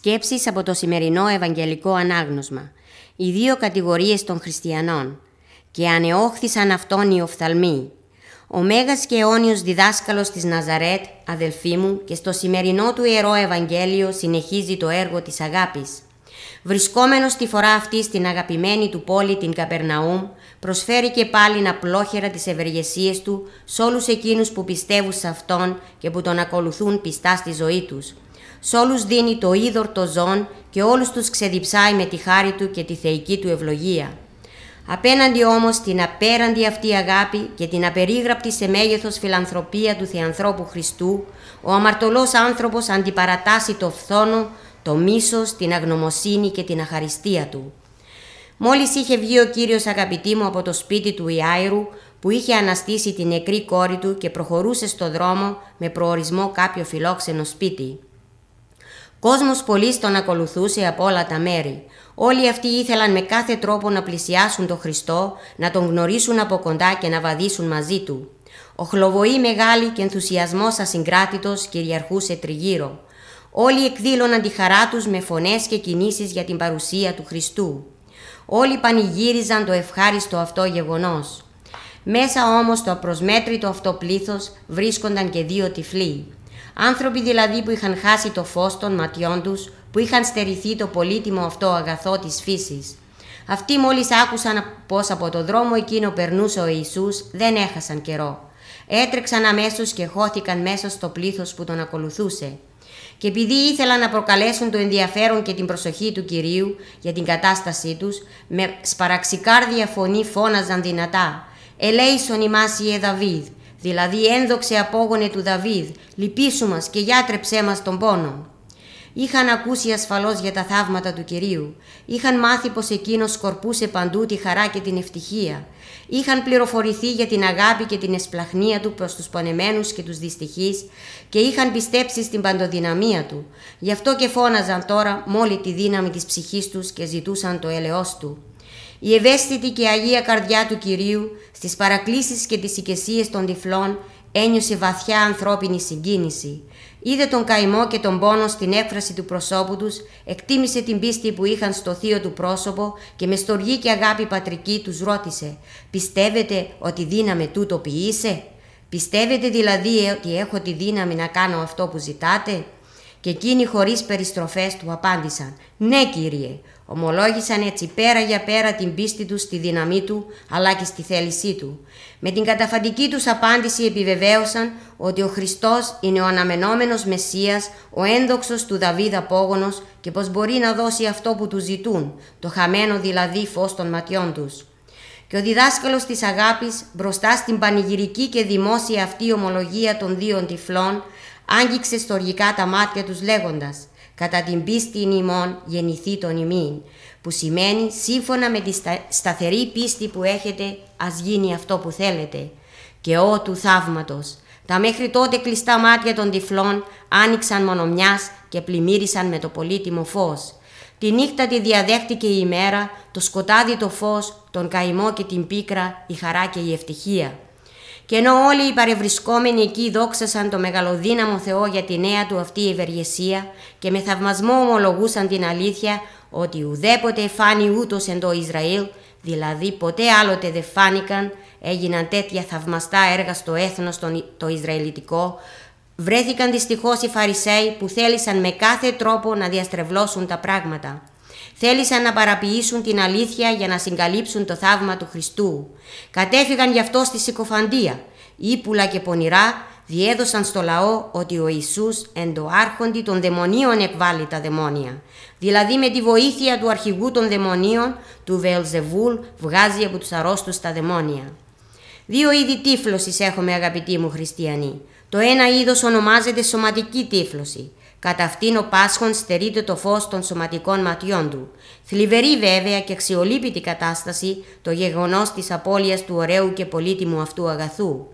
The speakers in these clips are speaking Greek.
Σκέψεις από το σημερινό Ευαγγελικό Ανάγνωσμα. Οι δύο κατηγορίες των χριστιανών. Και ανεόχθησαν αυτόν οι οφθαλμοί. Ο Μέγας και αιώνιος διδάσκαλος της Ναζαρέτ, αδελφοί μου, και στο σημερινό του Ιερό Ευαγγέλιο συνεχίζει το έργο της αγάπης. Βρισκόμενος τη φορά αυτή στην αγαπημένη του πόλη την Καπερναούμ, προσφέρει και πάλι απλόχερα τις ευεργεσίες του σε όλους εκείνους που πιστεύουν σε Αυτόν και που τον ακολουθούν πιστά στη ζωή τους. Σ' όλους δίνει το είδωρ το ζών και όλους τους ξεδιψάει με τη χάρη του και τη θεϊκή του ευλογία. Απέναντι όμως στην απέραντη αυτή αγάπη και την απερίγραπτη σε μέγεθος φιλανθρωπία του Θεανθρώπου Χριστού, ο αμαρτωλός άνθρωπος αντιπαρατάσσει το φθόνο, το μίσος, την αγνωμοσύνη και την αχαριστία του. Μόλις είχε βγει ο Κύριος αγαπητή μου από το σπίτι του Ιάιρου, που είχε αναστήσει την νεκρή κόρη του και προχωρούσε στο δρόμο με προορισμό κάποιο φιλόξενο σπίτι. Κόσμος πολλής τον ακολουθούσε από όλα τα μέρη. Όλοι αυτοί ήθελαν με κάθε τρόπο να πλησιάσουν τον Χριστό, να τον γνωρίσουν από κοντά και να βαδίσουν μαζί του. Ο χλοβοή μεγάλη και ενθουσιασμός ασυγκράτητος κυριαρχούσε τριγύρω. Όλοι εκδήλωναν τη χαρά τους με φωνές και κινήσεις για την παρουσία του Χριστού. Όλοι πανηγύριζαν το ευχάριστο αυτό γεγονός. Μέσα όμως το απροσμέτρητο αυτό πλήθος βρίσκονταν και δύο τυφλοί. Άνθρωποι δηλαδή που είχαν χάσει το φως των ματιών τους, που είχαν στερηθεί το πολύτιμο αυτό αγαθό της φύσης. Αυτοί μόλις άκουσαν πως από το δρόμο εκείνο περνούσε ο Ιησούς, δεν έχασαν καιρό. Έτρεξαν αμέσως και χώθηκαν μέσα στο πλήθος που τον ακολουθούσε. Και επειδή ήθελαν να προκαλέσουν το ενδιαφέρον και την προσοχή του Κυρίου για την κατάστασή τους, με σπαραξικάρδια φωνή φώναζαν δυνατά «Ελέησον ημάς Ιε Δαβίδ, δηλαδή ένδοξε απόγονε του Δαβίδ, λυπήσου μας και γιάτρεψέ μας τον πόνο. Είχαν ακούσει ασφαλώς για τα θαύματα του Κυρίου. Είχαν μάθει πως εκείνος σκορπούσε παντού τη χαρά και την ευτυχία. Είχαν πληροφορηθεί για την αγάπη και την εσπλαχνία του προς τους πονεμένους και τους δυστυχείς και είχαν πιστέψει στην παντοδυναμία του. Γι' αυτό και φώναζαν τώρα μόλι τη δύναμη της ψυχής τους και ζητούσαν το έλεος του. Η ευαίσθητη και αγία καρδιά του Κυρίου στις παρακλήσεις και τις οικεσίες των τυφλών ένιωσε βαθιά ανθρώπινη συγκίνηση. Είδε τον καημό και τον πόνο στην έκφραση του προσώπου τους, εκτίμησε την πίστη που είχαν στο θείο του πρόσωπο και με στοργή και αγάπη πατρική τους ρώτησε «Πιστεύετε ότι δύναμη τούτο ποιήσε» Πιστεύετε δηλαδή ότι έχω τη δύναμη να κάνω αυτό που ζητάτε» Και εκείνοι χωρίς περιστροφές του απάντησαν «Ναι Κύριε, Ομολόγησαν έτσι πέρα για πέρα την πίστη τους στη δύναμή του αλλά και στη θέλησή του. Με την καταφαντική τους απάντηση επιβεβαίωσαν ότι ο Χριστός είναι ο αναμενόμενος Μεσσίας, ο ένδοξος του Δαβίδ απόγονος και πως μπορεί να δώσει αυτό που του ζητούν, το χαμένο δηλαδή φως των ματιών τους. Και ο διδάσκαλος της αγάπης μπροστά στην πανηγυρική και δημόσια αυτή ομολογία των δύο τυφλών άγγιξε στοργικά τα μάτια τους λέγοντας κατά την πίστη ημών γεννηθεί τον ημίν, που σημαίνει σύμφωνα με τη σταθερή πίστη που έχετε ας γίνει αυτό που θέλετε. Και ό του θαύματος, τα μέχρι τότε κλειστά μάτια των τυφλών άνοιξαν μονομιάς και πλημμύρισαν με το πολύτιμο φως. Τη νύχτα τη διαδέχτηκε η ημέρα, το σκοτάδι το φως, τον καημό και την πίκρα, η χαρά και η ευτυχία. Και ενώ όλοι οι παρευρισκόμενοι εκεί δόξασαν το μεγαλοδύναμο Θεό για τη νέα του αυτή ευεργεσία και με θαυμασμό ομολογούσαν την αλήθεια ότι ουδέποτε φάνη ούτως εν το Ισραήλ, δηλαδή ποτέ άλλοτε δεν φάνηκαν, έγιναν τέτοια θαυμαστά έργα στο έθνος το Ισραηλιτικό, βρέθηκαν δυστυχώς οι Φαρισαίοι που θέλησαν με κάθε τρόπο να διαστρεβλώσουν τα πράγματα. Θέλησαν να παραποιήσουν την αλήθεια για να συγκαλύψουν το θαύμα του Χριστού. Κατέφυγαν γι' αυτό στη συκοφαντία. Ήπουλα και πονηρά διέδωσαν στο λαό ότι ο Ιησούς εν το άρχοντι των δαιμονίων εκβάλλει τα δαιμόνια. Δηλαδή με τη βοήθεια του αρχηγού των δαιμονίων, του Βελζεβούλ, βγάζει από τους αρρώστους τα δαιμόνια. Δύο είδη τύφλωσης έχουμε αγαπητοί μου χριστιανοί. Το ένα είδος ονομάζεται σωματική τύφλωση. Κατά αυτήν ο Πάσχων στερείται το φως των σωματικών ματιών του. Θλιβερή βέβαια και αξιολύπητη κατάσταση το γεγονός της απώλειας του ωραίου και πολύτιμου αυτού αγαθού.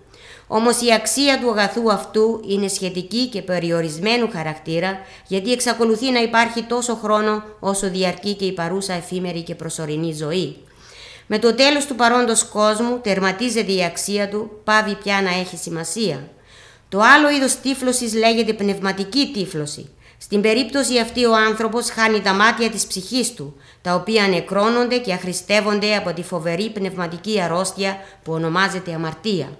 Όμως η αξία του αγαθού αυτού είναι σχετική και περιορισμένου χαρακτήρα γιατί εξακολουθεί να υπάρχει τόσο χρόνο όσο διαρκεί και η παρούσα εφήμερη και προσωρινή ζωή. Με το τέλος του παρόντος κόσμου τερματίζεται η αξία του, πάβει πια να έχει σημασία. Το άλλο είδος τύφλωσης λέγεται πνευματική τύφλωση. Στην περίπτωση αυτή ο άνθρωπος χάνει τα μάτια της ψυχής του, τα οποία νεκρώνονται και αχρηστεύονται από τη φοβερή πνευματική αρρώστια που ονομάζεται αμαρτία.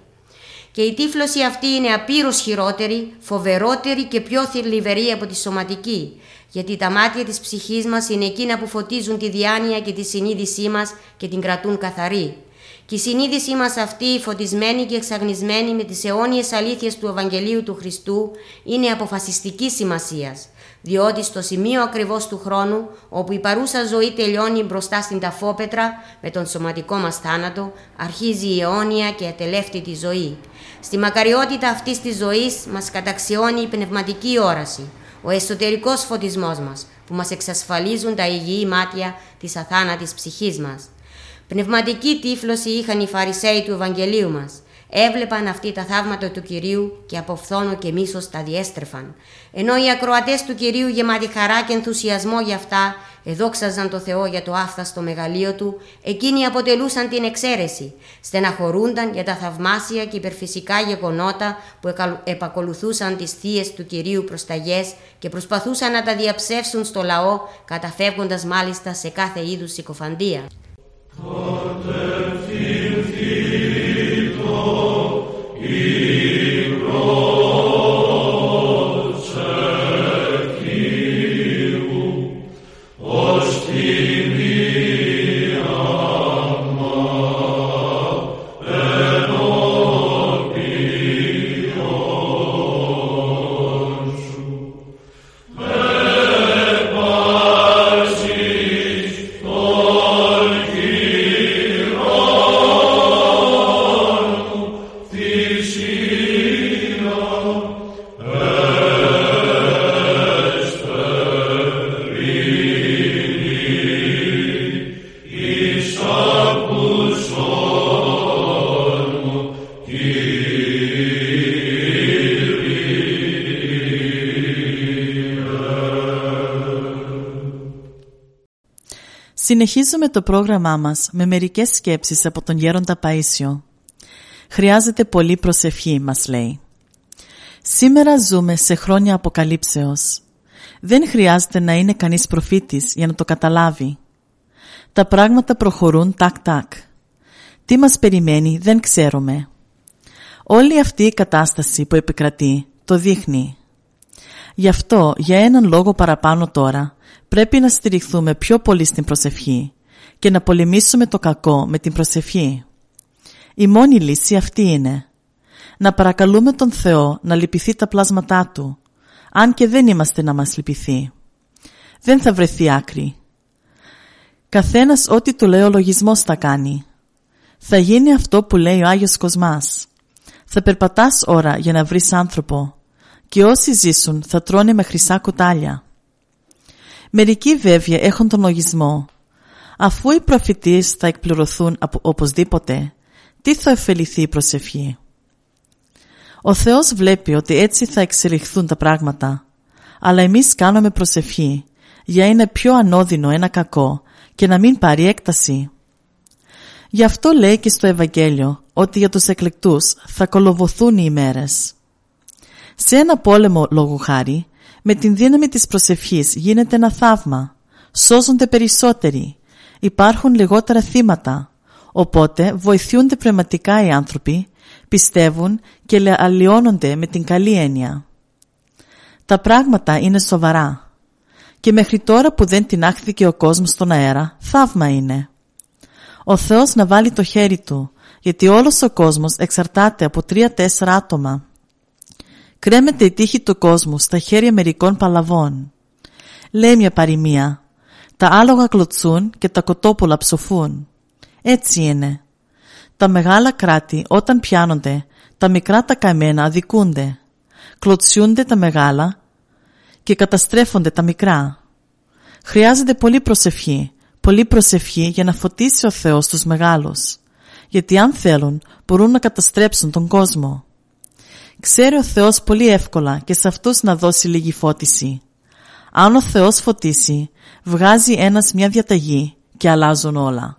Και η τύφλωση αυτή είναι απείρως χειρότερη, φοβερότερη και πιο θλιβερή από τη σωματική, γιατί τα μάτια της ψυχής μας είναι εκείνα που φωτίζουν τη διάνοια και τη συνείδησή μας και την κρατούν καθαρή. Και η συνείδησή μας αυτή, φωτισμένη και εξαγνισμένη με τις αιώνιες αλήθειες του Ευαγγελίου του Χριστού, είναι αποφασιστική σημασίας, διότι στο σημείο ακριβώς του χρόνου, όπου η παρούσα ζωή τελειώνει μπροστά στην ταφόπετρα με τον σωματικό μας θάνατο, αρχίζει η αιώνια και ατελεύτητη ζωή. Στη μακαριότητα αυτής της ζωής μας καταξιώνει η πνευματική όραση, ο εσωτερικός φωτισμός μας, που μας εξασφαλίζουν τα υγιή μάτια της αθάνατης ψυχής μας. Πνευματική τύφλωση είχαν οι Φαρισαίοι του Ευαγγελίου μας. Έβλεπαν αυτοί τα θαύματα του Κυρίου και από φθόνο και μίσος τα διέστρεφαν. Ενώ οι ακροατές του Κυρίου γεμάτοι χαρά και ενθουσιασμό για αυτά εδόξαζαν το Θεό για το άφθαστο μεγαλείο Του, εκείνοι αποτελούσαν την εξαίρεση. Στεναχωρούνταν για τα θαυμάσια και υπερφυσικά γεγονότα που επακολουθούσαν τις θείες του Κυρίου προσταγές και προσπαθούσαν να τα διαψεύσουν στο λαό, καταφεύγοντας μάλιστα σε κάθε είδους συκοφαντία. Conte Συνεχίζουμε το πρόγραμμά μας με μερικές σκέψεις από τον Γέροντα Παΐσιο. Χρειάζεται πολύ προσευχή, μας λέει. Σήμερα ζούμε σε χρόνια αποκαλύψεως. Δεν χρειάζεται να είναι κανείς προφήτης για να το καταλάβει. Τα πράγματα προχωρούν τάκ-τάκ. Τι μας περιμένει δεν ξέρουμε. Όλη αυτή η κατάσταση που επικρατεί το δείχνει. Γι' αυτό για έναν λόγο παραπάνω τώρα πρέπει να στηριχθούμε πιο πολύ στην προσευχή και να πολεμήσουμε το κακό με την προσευχή. Η μόνη λύση αυτή είναι να παρακαλούμε τον Θεό να λυπηθεί τα πλάσματά Του, αν και δεν είμαστε να μας λυπηθεί. Δεν θα βρεθεί άκρη. Καθένας ό,τι του λέει ο λογισμός θα κάνει. Θα γίνει αυτό που λέει ο Άγιος Κοσμάς. Θα περπατάς ώρα για να βρεις άνθρωπο και όσοι ζήσουν θα τρώνε με χρυσά κουτάλια. Μερικοί βέβαια έχουν τον λογισμό. Αφού οι προφητείς θα εκπληρωθούν οπωσδήποτε, τι θα ωφεληθεί η προσευχή; Ο Θεός βλέπει ότι έτσι θα εξελιχθούν τα πράγματα, αλλά εμείς κάνουμε προσευχή για είναι πιο ανώδυνο ένα κακό και να μην πάρει έκταση. Γι' αυτό λέει και στο Ευαγγέλιο ότι για τους εκλεκτούς θα κολοβοθούν οι ημέρες. Σε ένα πόλεμο λόγου χάρη, με την δύναμη της προσευχής γίνεται ένα θαύμα. Σώζονται περισσότεροι. Υπάρχουν λιγότερα θύματα. Οπότε βοηθούνται πνευματικά οι άνθρωποι, πιστεύουν και αλλοιώνονται με την καλή έννοια. Τα πράγματα είναι σοβαρά. Και μέχρι τώρα που δεν τεινάχθηκε ο κόσμος στον αέρα, θαύμα είναι. Ο Θεός να βάλει το χέρι Του, γιατί όλος ο κόσμος εξαρτάται από τρία-τέσσερα άτομα. Κρέμεται η τύχη του κόσμου στα χέρια μερικών παλαβών. Λέει μια παροιμία «Τα άλογα κλωτσούν και τα κοτόπουλα ψοφούν». Έτσι είναι. Τα μεγάλα κράτη όταν πιάνονται, τα μικρά τα καμένα αδικούνται. Κλωτσιούνται τα μεγάλα και καταστρέφονται τα μικρά. Χρειάζεται πολύ προσευχή, πολύ προσευχή για να φωτίσει ο Θεός τους μεγάλους. Γιατί αν θέλουν μπορούν να καταστρέψουν τον κόσμο. Ξέρει ο Θεός πολύ εύκολα και σε αυτούς να δώσει λίγη φώτιση. Αν ο Θεός φωτίσει, βγάζει ένας μια διαταγή και αλλάζουν όλα.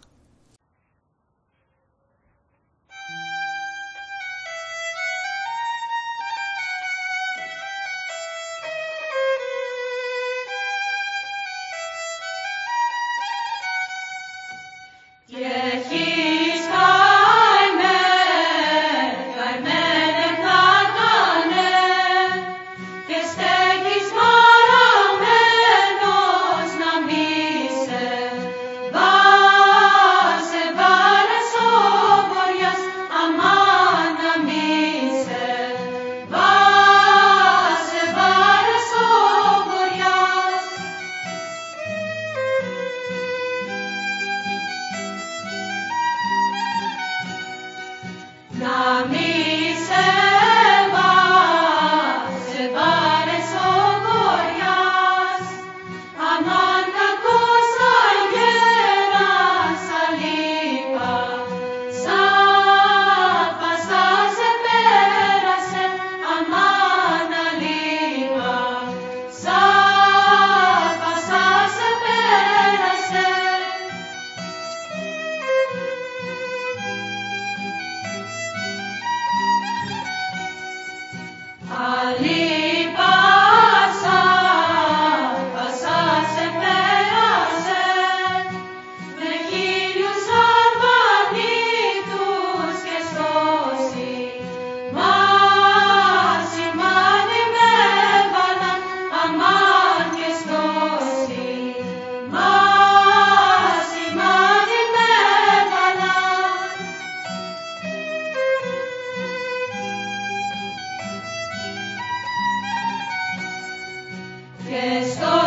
Yes, Lord.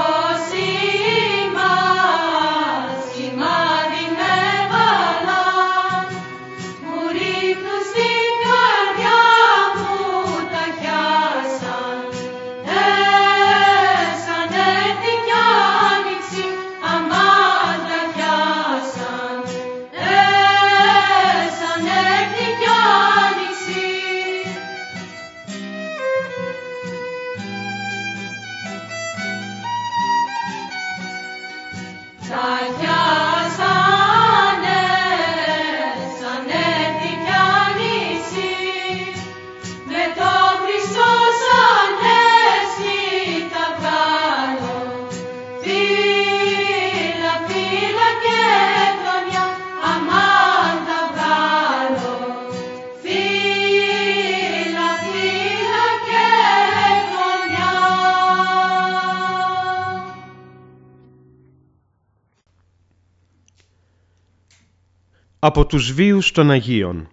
Από τους βίους των Αγίων.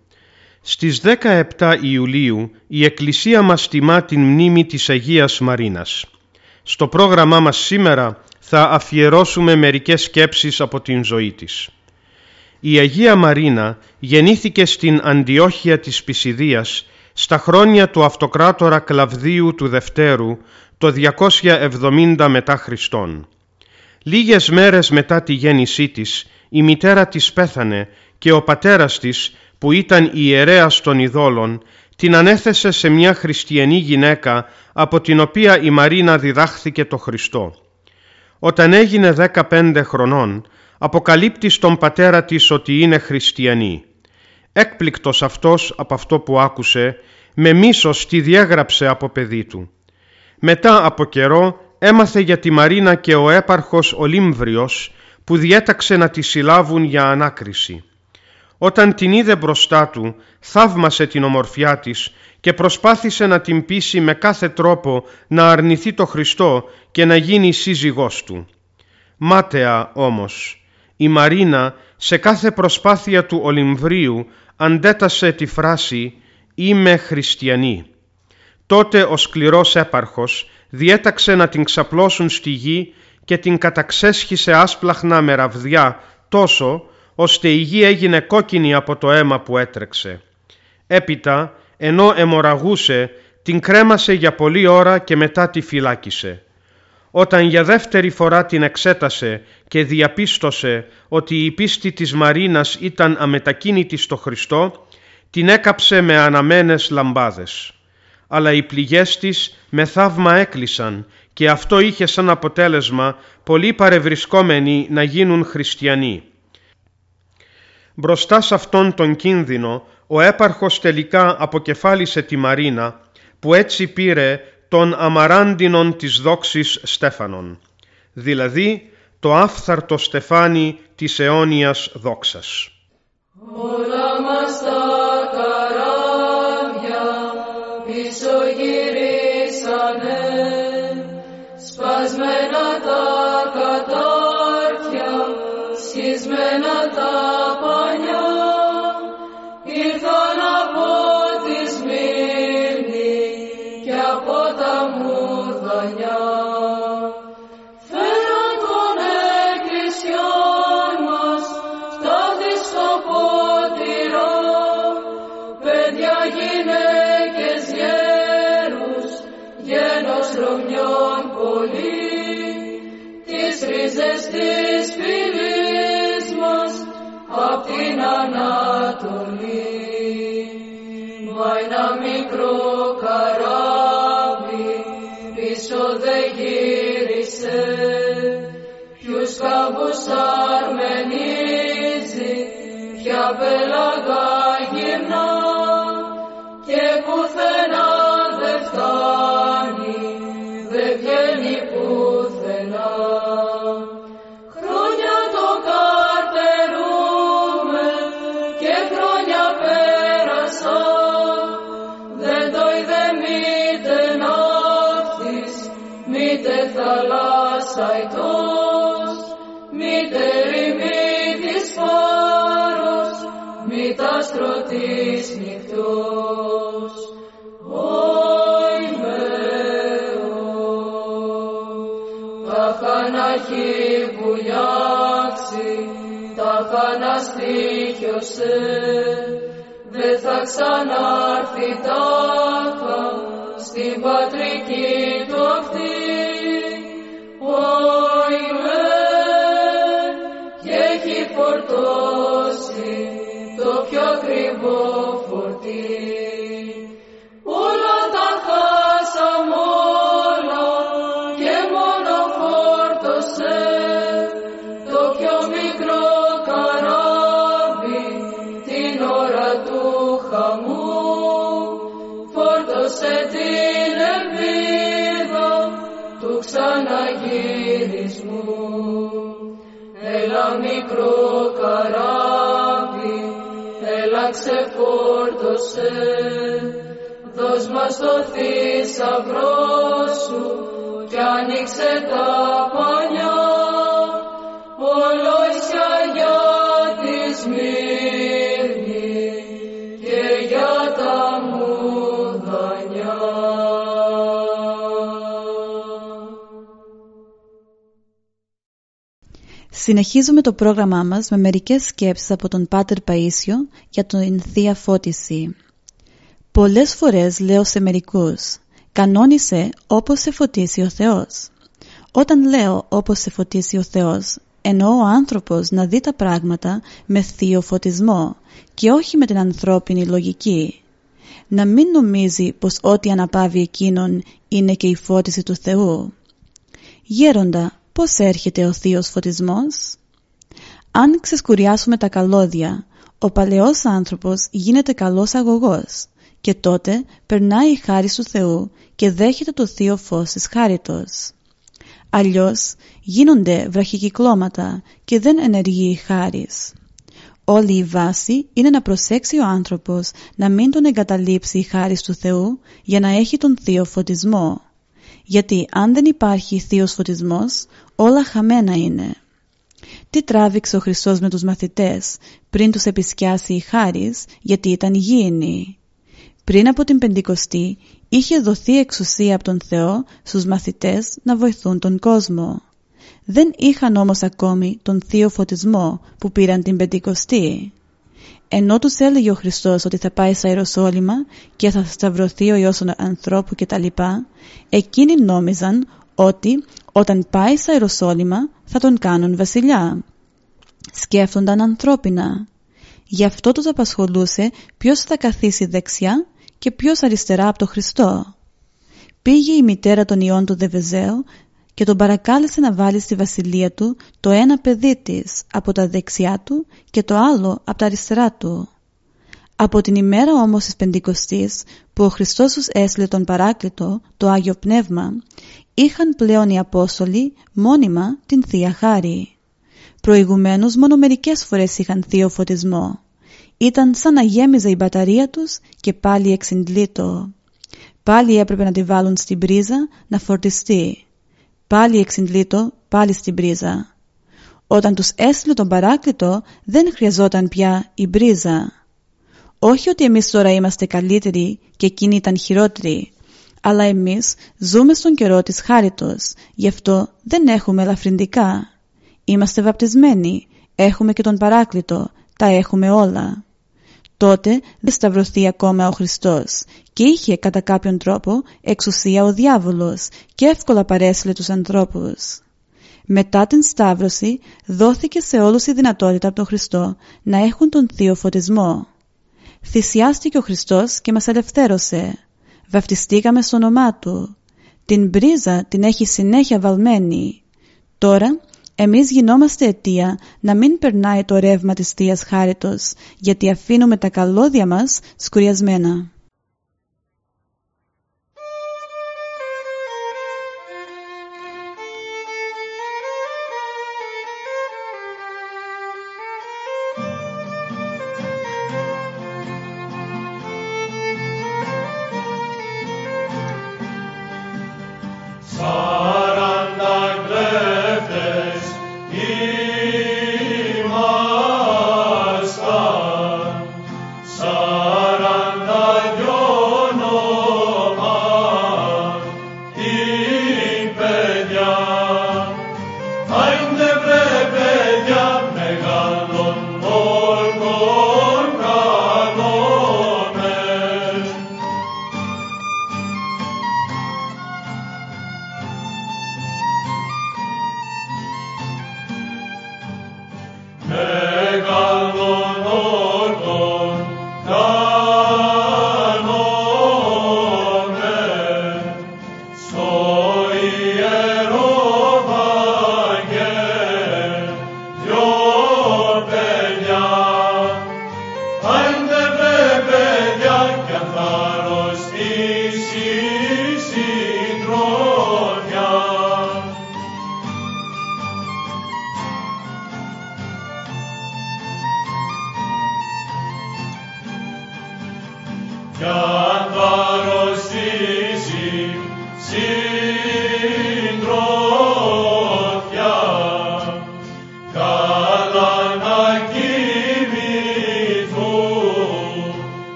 Στις 17 Ιουλίου η Εκκλησία μας τιμά την μνήμη της Αγίας Μαρίνας. Στο πρόγραμμά μας σήμερα θα αφιερώσουμε μερικές σκέψεις από την ζωή της. Η Αγία Μαρίνα γεννήθηκε στην Αντιόχεια της Πισιδίας στα χρόνια του αυτοκράτορα Κλαβδίου του Δευτέρου το 270 μετά Χριστόν. Λίγες μέρες μετά τη γέννησή της η μητέρα της πέθανε και ο πατέρας της που ήταν ιερέας των ειδόλων την ανέθεσε σε μια χριστιανή γυναίκα από την οποία η Μαρίνα διδάχθηκε το Χριστό. Όταν έγινε 15 χρονών αποκαλύπτει στον πατέρα της ότι είναι χριστιανή. Έκπληκτος αυτός από αυτό που άκουσε με μίσος τη διέγραψε από παιδί του. Μετά από καιρό έμαθε για τη Μαρίνα και ο έπαρχος Ολύμβριος που διέταξε να τη συλλάβουν για ανάκριση. Όταν την είδε μπροστά του, θαύμασε την ομορφιά της και προσπάθησε να την πείσει με κάθε τρόπο να αρνηθεί το Χριστό και να γίνει σύζυγός του. Μάταια όμως, η Μαρίνα σε κάθε προσπάθεια του Ολυμβρίου αντέτασε τη φράση «Είμαι χριστιανή». Τότε ο σκληρός έπαρχος διέταξε να την ξαπλώσουν στη γη και την καταξέσχισε άσπλαχνα με ραβδιά τόσο ώστε η γη έγινε κόκκινη από το αίμα που έτρεξε. Έπειτα, ενώ εμοραγούσε, την κρέμασε για πολλή ώρα και μετά τη φυλάκισε. Όταν για δεύτερη φορά την εξέτασε και διαπίστωσε ότι η πίστη της Μαρίνας ήταν αμετακίνητη στο Χριστό, την έκαψε με αναμένες λαμπάδες. Αλλά οι πληγές της με θαύμα έκλεισαν και αυτό είχε σαν αποτέλεσμα πολλοί παρευρισκόμενοι να γίνουν χριστιανοί. Μπροστά σε αυτόν τον κίνδυνο, ο έπαρχος τελικά αποκεφάλισε τη Μαρίνα, που έτσι πήρε τον αμαράντινον της δόξης Στέφανον, δηλαδή το άφθαρτο στεφάνι της αιώνιας δόξας. Όλα μας τα Oh, κάμπους αρμενίζει, ποια πέλαγα γυρνά και πουθενά δεν φτάνει, δεν βγαίνει πουθενά. Χρόνια το καρτερούμε και χρόνια πέρασαν, δεν το είδε μήτε ναύτης, μήτε θαλάσσαϊτός, στήχιωσε, δεν θα ξανάρθει τάχα στην πατρική του αυτή. Έλα ξεφόρτωσε, δώσ' μας το θησαυρό σου κι άνοιξε τα πανιά, Συνεχίζουμε το πρόγραμμά μας με μερικές σκέψεις από τον Πάτερ Παΐσιο για την Θεία Φώτιση. Πολλές φορές λέω σε μερικούς «Κανόνισε όπως σε φωτίσει ο Θεός». Όταν λέω όπως σε φωτίσει ο Θεός, εννοώ ο άνθρωπος να δει τα πράγματα με θείο φωτισμό και όχι με την ανθρώπινη λογική. Να μην νομίζει πως ό,τι αναπαύει εκείνον είναι και η φώτιση του Θεού. Γέροντα, πώς έρχεται ο θείος φωτισμός; Αν ξεσκουριάσουμε τα καλώδια, ο παλαιός άνθρωπος γίνεται καλός αγωγός και τότε περνάει η χάρη του Θεού και δέχεται το θείο φως της χάριτος. Αλλιώς γίνονται βραχικυκλώματα και δεν ενεργεί η χάρις. Όλη η βάση είναι να προσέξει ο άνθρωπος να μην τον εγκαταλείψει η χάρις του Θεού για να έχει τον θείο φωτισμό. Γιατί αν δεν υπάρχει θείος φωτισμός, όλα χαμένα είναι. Τι τράβηξε ο Χριστός με τους μαθητές πριν τους επισκιάσει η χάρις γιατί ήταν γήινοι. Πριν από την Πεντηκοστή είχε δοθεί εξουσία από τον Θεό στους μαθητές να βοηθούν τον κόσμο. Δεν είχαν όμως ακόμη τον Θείο Φωτισμό που πήραν την Πεντηκοστή. Ενώ τους έλεγε ο Χριστός ότι θα πάει στα Ιεροσόλυμα και θα σταυρωθεί ο Υιός ανθρώπου κτλ. Εκείνοι νόμιζαν ότι όταν πάει στα Ιεροσόλυμα θα τον κάνουν βασιλιά. Σκέφτονταν ανθρώπινα. Γι' αυτό τους απασχολούσε ποιος θα καθίσει δεξιά και ποιος αριστερά από τον Χριστό. Πήγε η μητέρα των ιών του Δεβεζαίου και τον παρακάλεσε να βάλει στη βασιλεία του το ένα παιδί της από τα δεξιά του και το άλλο από τα αριστερά του. Από την ημέρα όμως της Πεντηκοστής που ο Χριστός τους έστειλε τον παράκλητο, το Άγιο Πνεύμα, είχαν πλέον οι Απόστολοι μόνιμα την Θεία Χάρη. Προηγουμένως μόνο μερικές φορές είχαν θείο φωτισμό. Ήταν σαν να γέμιζε η μπαταρία τους και πάλι εξυντλήτω. Πάλι έπρεπε να τη βάλουν στην πρίζα να φορτιστεί. Πάλι εξυντλήτω, πάλι στην πρίζα. Όταν τους έστειλε τον παράκλητο δεν χρειαζόταν πια η πρίζα. Όχι ότι εμείς τώρα είμαστε καλύτεροι και εκείνοι ήταν χειρότεροι, αλλά εμείς ζούμε στον καιρό της χάριτος, γι' αυτό δεν έχουμε ελαφρυντικά. Είμαστε βαπτισμένοι, έχουμε και τον παράκλητο, τα έχουμε όλα. Τότε δεν σταυρωθεί ακόμα ο Χριστός και είχε κατά κάποιον τρόπο εξουσία ο διάβολος και εύκολα παρέσυλε τους ανθρώπους. Μετά την Σταύρωση δόθηκε σε όλους η δυνατότητα από τον Χριστό να έχουν τον Θείο Φωτισμό. Θυσιάστηκε ο Χριστός και μας ελευθέρωσε. Βαφτιστήκαμε στο όνομά Του. Την μπρίζα την έχει συνέχεια βαλμένη. Τώρα εμείς γινόμαστε αιτία να μην περνάει το ρεύμα της Θείας Χάριτος, γιατί αφήνουμε τα καλώδια μας σκουριασμένα.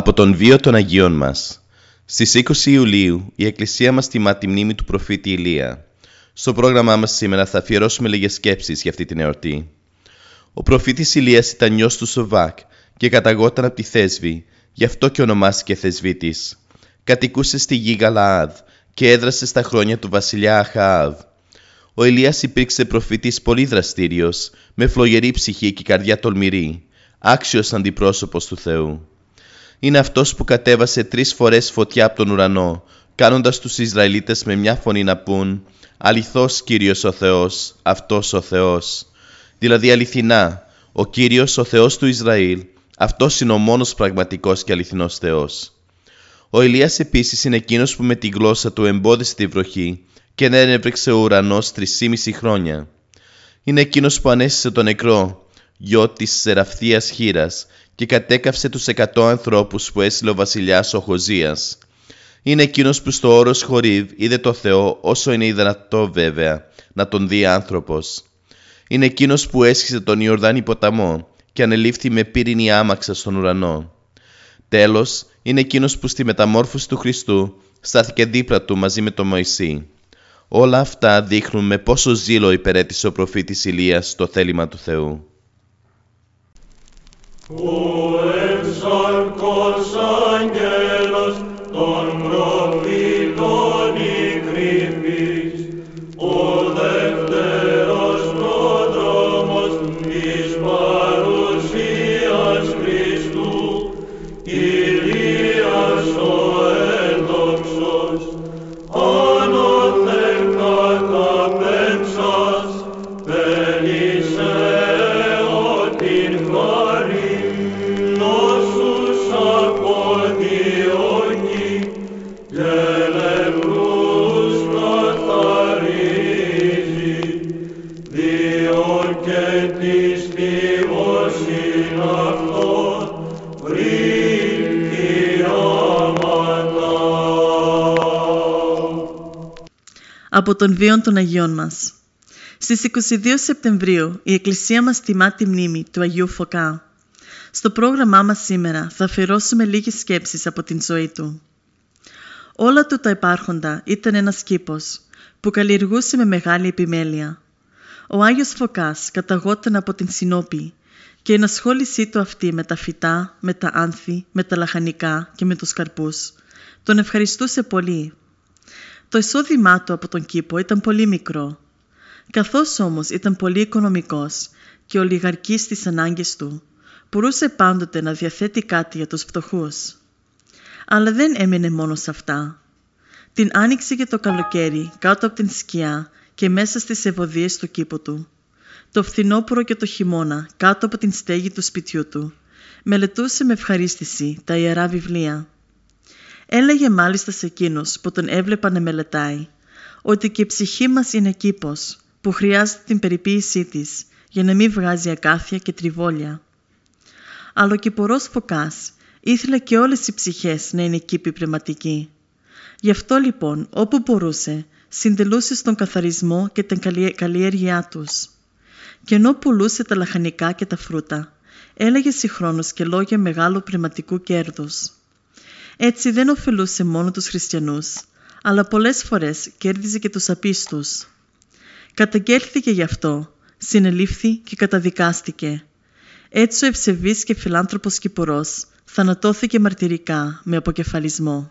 Από τον βίο των Αγίων μας. Στις 20 Ιουλίου η Εκκλησία μας τιμά τη μνήμη του προφήτη Ηλία. Στο πρόγραμμά μας σήμερα θα αφιερώσουμε λίγες σκέψεις για αυτή την εορτή. Ο προφήτης Ηλίας ήταν νιός του Σοβάκ και καταγόταν από τη Θέσβη, γι' αυτό και ονομάστηκε Θεσβήτης. Κατοικούσε στη γη Γαλαάδ και έδρασε στα χρόνια του βασιλιά Αχαάβ. Ο Ηλίας υπήρξε προφήτης πολύ δραστήριος, με φλογερή ψυχή και καρδιά τολμηρή, άξιος αντιπρόσωπος του Θεού είναι αυτός που κατέβασε τρεις φορές φωτιά από τον ουρανό, κάνοντας τους Ισραηλίτες με μια φωνή να πούν «Αληθώς Κύριος ο Θεός, αυτός ο Θεός». Δηλαδή αληθινά, ο Κύριος ο Θεός του Ισραήλ, αυτός είναι ο μόνος πραγματικός και αληθινός Θεός. Ο Ηλίας επίσης είναι εκείνος που με τη γλώσσα του εμπόδισε τη βροχή και δεν έβρεξε ο ουρανός τρισήμιση χρόνια. Είναι εκείνος που ανέστησε τον νεκρό, γιο της Σεραφθίας Χήρας και κατέκαυσε τους εκατό ανθρώπους που έσυλε ο βασιλιάς ο Χωζίας. Είναι εκείνος που στο όρος Χορίβ είδε το Θεό όσο είναι δυνατό βέβαια να τον δει άνθρωπος. Είναι εκείνος που έσχισε τον Ιορδάνη ποταμό και ανελήφθη με πύρινη άμαξα στον ουρανό. Τέλος, είναι εκείνος που στη μεταμόρφωση του Χριστού στάθηκε δίπλα του μαζί με τον Μωυσή. Όλα αυτά δείχνουν με πόσο ζήλο υπερέτησε ο προφήτης Ηλίας στο θέλημα του Θεού. Tu ens al cor από τον βίον των Αγίων μας. Στις 22 Σεπτεμβρίου η Εκκλησία μας τιμά τη μνήμη του Αγίου Φωκά. Στο πρόγραμμά μας σήμερα θα αφιερώσουμε λίγες σκέψεις από την ζωή του. Όλα του τα υπάρχοντα ήταν ένας κήπος που καλλιεργούσε με μεγάλη επιμέλεια. Ο Άγιος Φωκάς καταγόταν από την Συνόπη και η ενασχόλησή του αυτή με τα φυτά, με τα άνθη, με τα λαχανικά και με τους καρπούς τον ευχαριστούσε πολύ. Το εισόδημά του από τον κήπο ήταν πολύ μικρό. Καθώς όμως ήταν πολύ οικονομικός και ολιγαρκής στις ανάγκες του, μπορούσε πάντοτε να διαθέτει κάτι για τους φτωχούς. Αλλά δεν έμεινε μόνο σε αυτά. Την άνοιξε και το καλοκαίρι κάτω από την σκιά και μέσα στις ευωδίες του κήπου του. Το φθινόπωρο και το χειμώνα κάτω από την στέγη του σπιτιού του. Μελετούσε με ευχαρίστηση τα ιερά βιβλία. Έλεγε μάλιστα σε εκείνους που τον έβλεπαν να μελετάει ότι και η ψυχή μας είναι κήπος που χρειάζεται την περιποίησή της για να μην βγάζει ακάθια και τριβόλια. Αλλά ο κυπορός Φωκάς ήθελε και όλες οι ψυχές να είναι κήποι πνευματικοί. Γι' αυτό λοιπόν όπου μπορούσε συντελούσε στον καθαρισμό και την καλλιέ- καλλιέργειά τους. Και ενώ πουλούσε τα λαχανικά και τα φρούτα, έλεγε συγχρόνως και λόγια μεγάλου πνευματικού κέρδους. Έτσι δεν ωφελούσε μόνο τους χριστιανούς, αλλά πολλές φορές κέρδιζε και τους απίστους. Καταγγέλθηκε γι' αυτό, συνελήφθη και καταδικάστηκε. Έτσι ο ευσεβής και φιλάνθρωπος Κυπουρός θανατώθηκε μαρτυρικά με αποκεφαλισμό.